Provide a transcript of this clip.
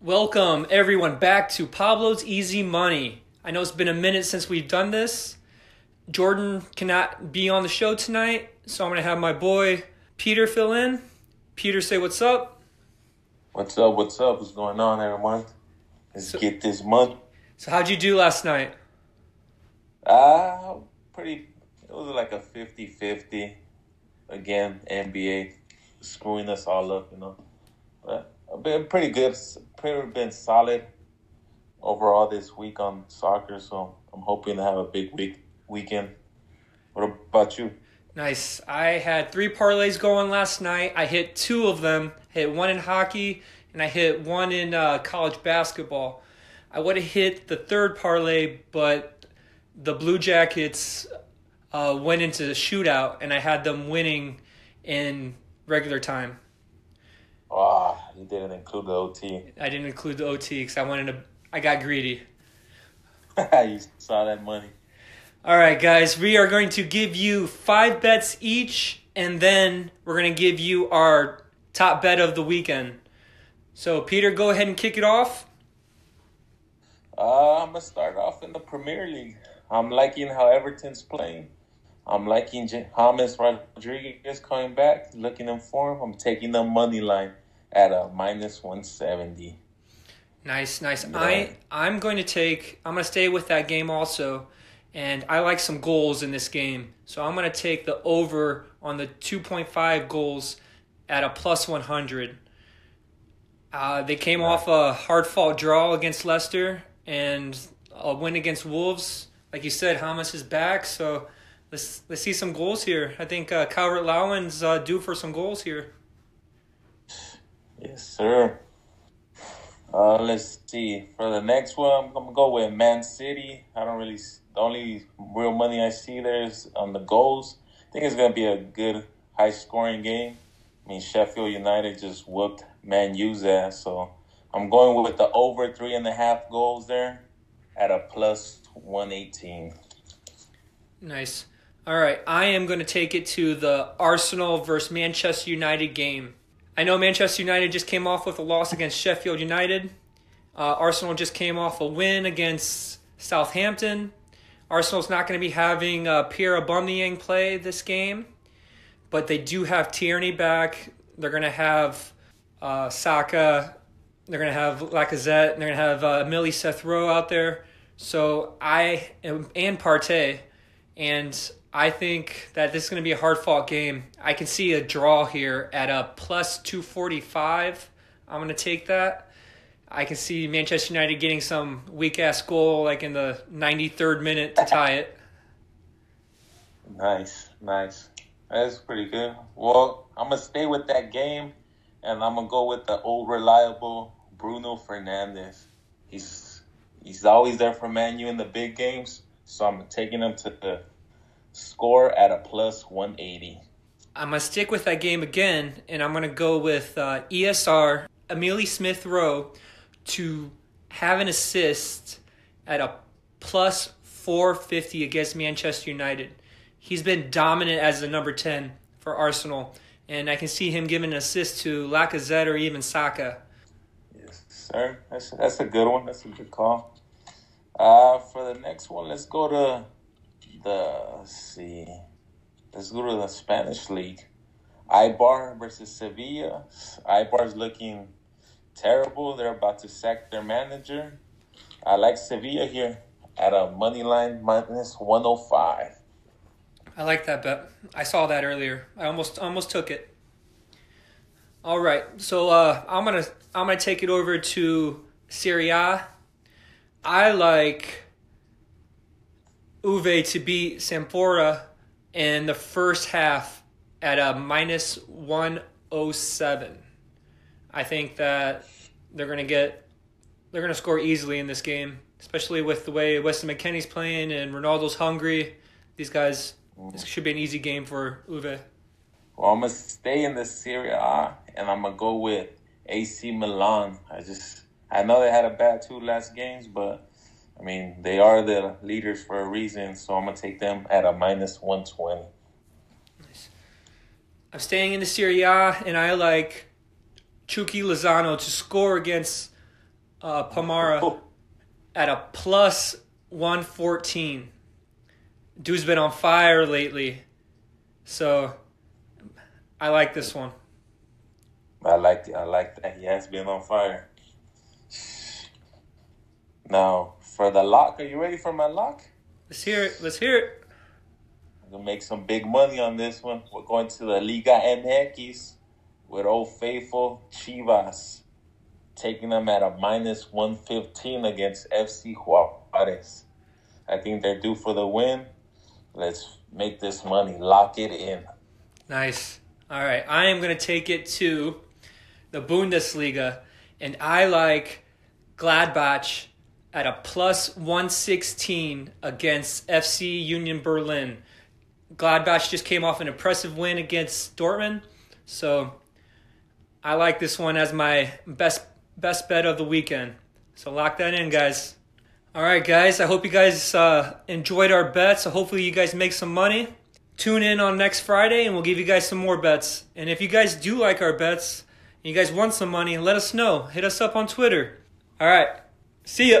Welcome everyone back to Pablo's Easy Money. I know it's been a minute since we've done this. Jordan cannot be on the show tonight, so I'm going to have my boy Peter fill in. Peter, say what's up. What's up? What's up? What's going on, everyone? Let's So- get this money. So, how'd you do last night? Ah, pretty. It was like a 50-50. Again, NBA screwing us all up, you know. But I've been pretty good. Pretty been solid overall this week on soccer. So I'm hoping to have a big week weekend. What about you? Nice. I had three parlays going last night. I hit two of them. Hit one in hockey, and I hit one in uh, college basketball. I would have hit the third parlay, but the Blue Jackets uh, went into the shootout, and I had them winning in regular time. Ah, you didn't include the OT. I didn't include the OT because I wanted to. I got greedy. you saw that money. All right, guys, we are going to give you five bets each, and then we're going to give you our top bet of the weekend. So, Peter, go ahead and kick it off. Uh, I'm gonna start off in the Premier League. I'm liking how Everton's playing. I'm liking James Rodriguez coming back, looking in form. I'm taking the money line at a minus 170. Nice, nice. Yeah. I I'm going to take. I'm going to stay with that game also, and I like some goals in this game. So I'm going to take the over on the 2.5 goals at a plus 100. Uh, they came off a hard fought draw against Leicester and a win against Wolves. Like you said, James is back, so let's let's see some goals here. I think uh, Calvert Lewin's uh, due for some goals here. Yes, sir. Uh, let's see. For the next one, I'm gonna go with Man City. I don't really. The only real money I see there is on the goals. I think it's gonna be a good, high-scoring game. I mean, Sheffield United just whooped Man U's ass, so I'm going with the over three and a half goals there at a plus one eighteen. Nice. All right, I am going to take it to the Arsenal versus Manchester United game. I know Manchester United just came off with a loss against Sheffield United. Uh, Arsenal just came off a win against Southampton. Arsenal's not going to be having uh, Pierre Aubameyang play this game, but they do have Tierney back. They're going to have uh, Saka. They're going to have Lacazette. And they're going to have uh, Emile Smith Rowe out there. So I am and Partey, and I think that this is going to be a hard fought game. I can see a draw here at a plus two forty five. I'm going to take that. I can see Manchester United getting some weak ass goal like in the 93rd minute to tie it. Nice, nice. That's pretty good. Well, I'm gonna stay with that game, and I'm gonna go with the old reliable Bruno Fernandes. He's he's always there for Man U in the big games, so I'm taking him to the score at a plus 180. I'm going to stick with that game again, and I'm going to go with uh, ESR, Emile Smith Rowe, to have an assist at a plus 450 against Manchester United. He's been dominant as the number 10 for Arsenal, and I can see him giving an assist to Lacazette or even Saka. Yes, sir. That's that's a good one. That's a good call. Uh, for the next one, let's go to the let's see. Let's go to the Spanish league. Eibar versus Sevilla. Eibar's looking terrible. They're about to sack their manager. I like Sevilla here at a money line minus 105. I like that bet. I saw that earlier. I almost almost took it. All right, so uh, I'm gonna I'm gonna take it over to Serie A. I like Juve to beat Sampdoria in the first half at a minus one oh seven. I think that they're gonna get they're gonna score easily in this game, especially with the way Weston McKennie's playing and Ronaldo's hungry. These guys, this should be an easy game for Juve. Well, I'm gonna stay in the Serie A, and I'm gonna go with AC Milan. I just I know they had a bad two last games, but I mean, they are the leaders for a reason, so I'm gonna take them at a minus one twenty. Nice. I'm staying in the Serie A, and I like Chucky Lozano to score against uh, Oh, at a plus 114. Dude's been on fire lately. So I like this one. I like I like that. He has been on fire. Now for the lock, are you ready for my lock? Let's hear it. Let's hear it. I'm gonna make some big money on this one. We're going to the Liga MX with Old Faithful Chivas, taking them at a minus one fifteen against FC Juarez. I think they're due for the win. Let's make this money. Lock it in. Nice. All right. I am to take it to the Bundesliga, and I like Gladbach at a plus 116 against FC Union Berlin. Gladbach just came off an impressive win against Dortmund, so I like this one as my best best bet of the weekend. So lock that in, guys. All right, guys. I hope you guys uh, enjoyed our bets. So hopefully you guys make some money. Tune in on next Friday, and we'll give you guys some more bets. And if you guys do like our bets, and you guys want some money, let us know. Hit us up on Twitter. All right. See ya.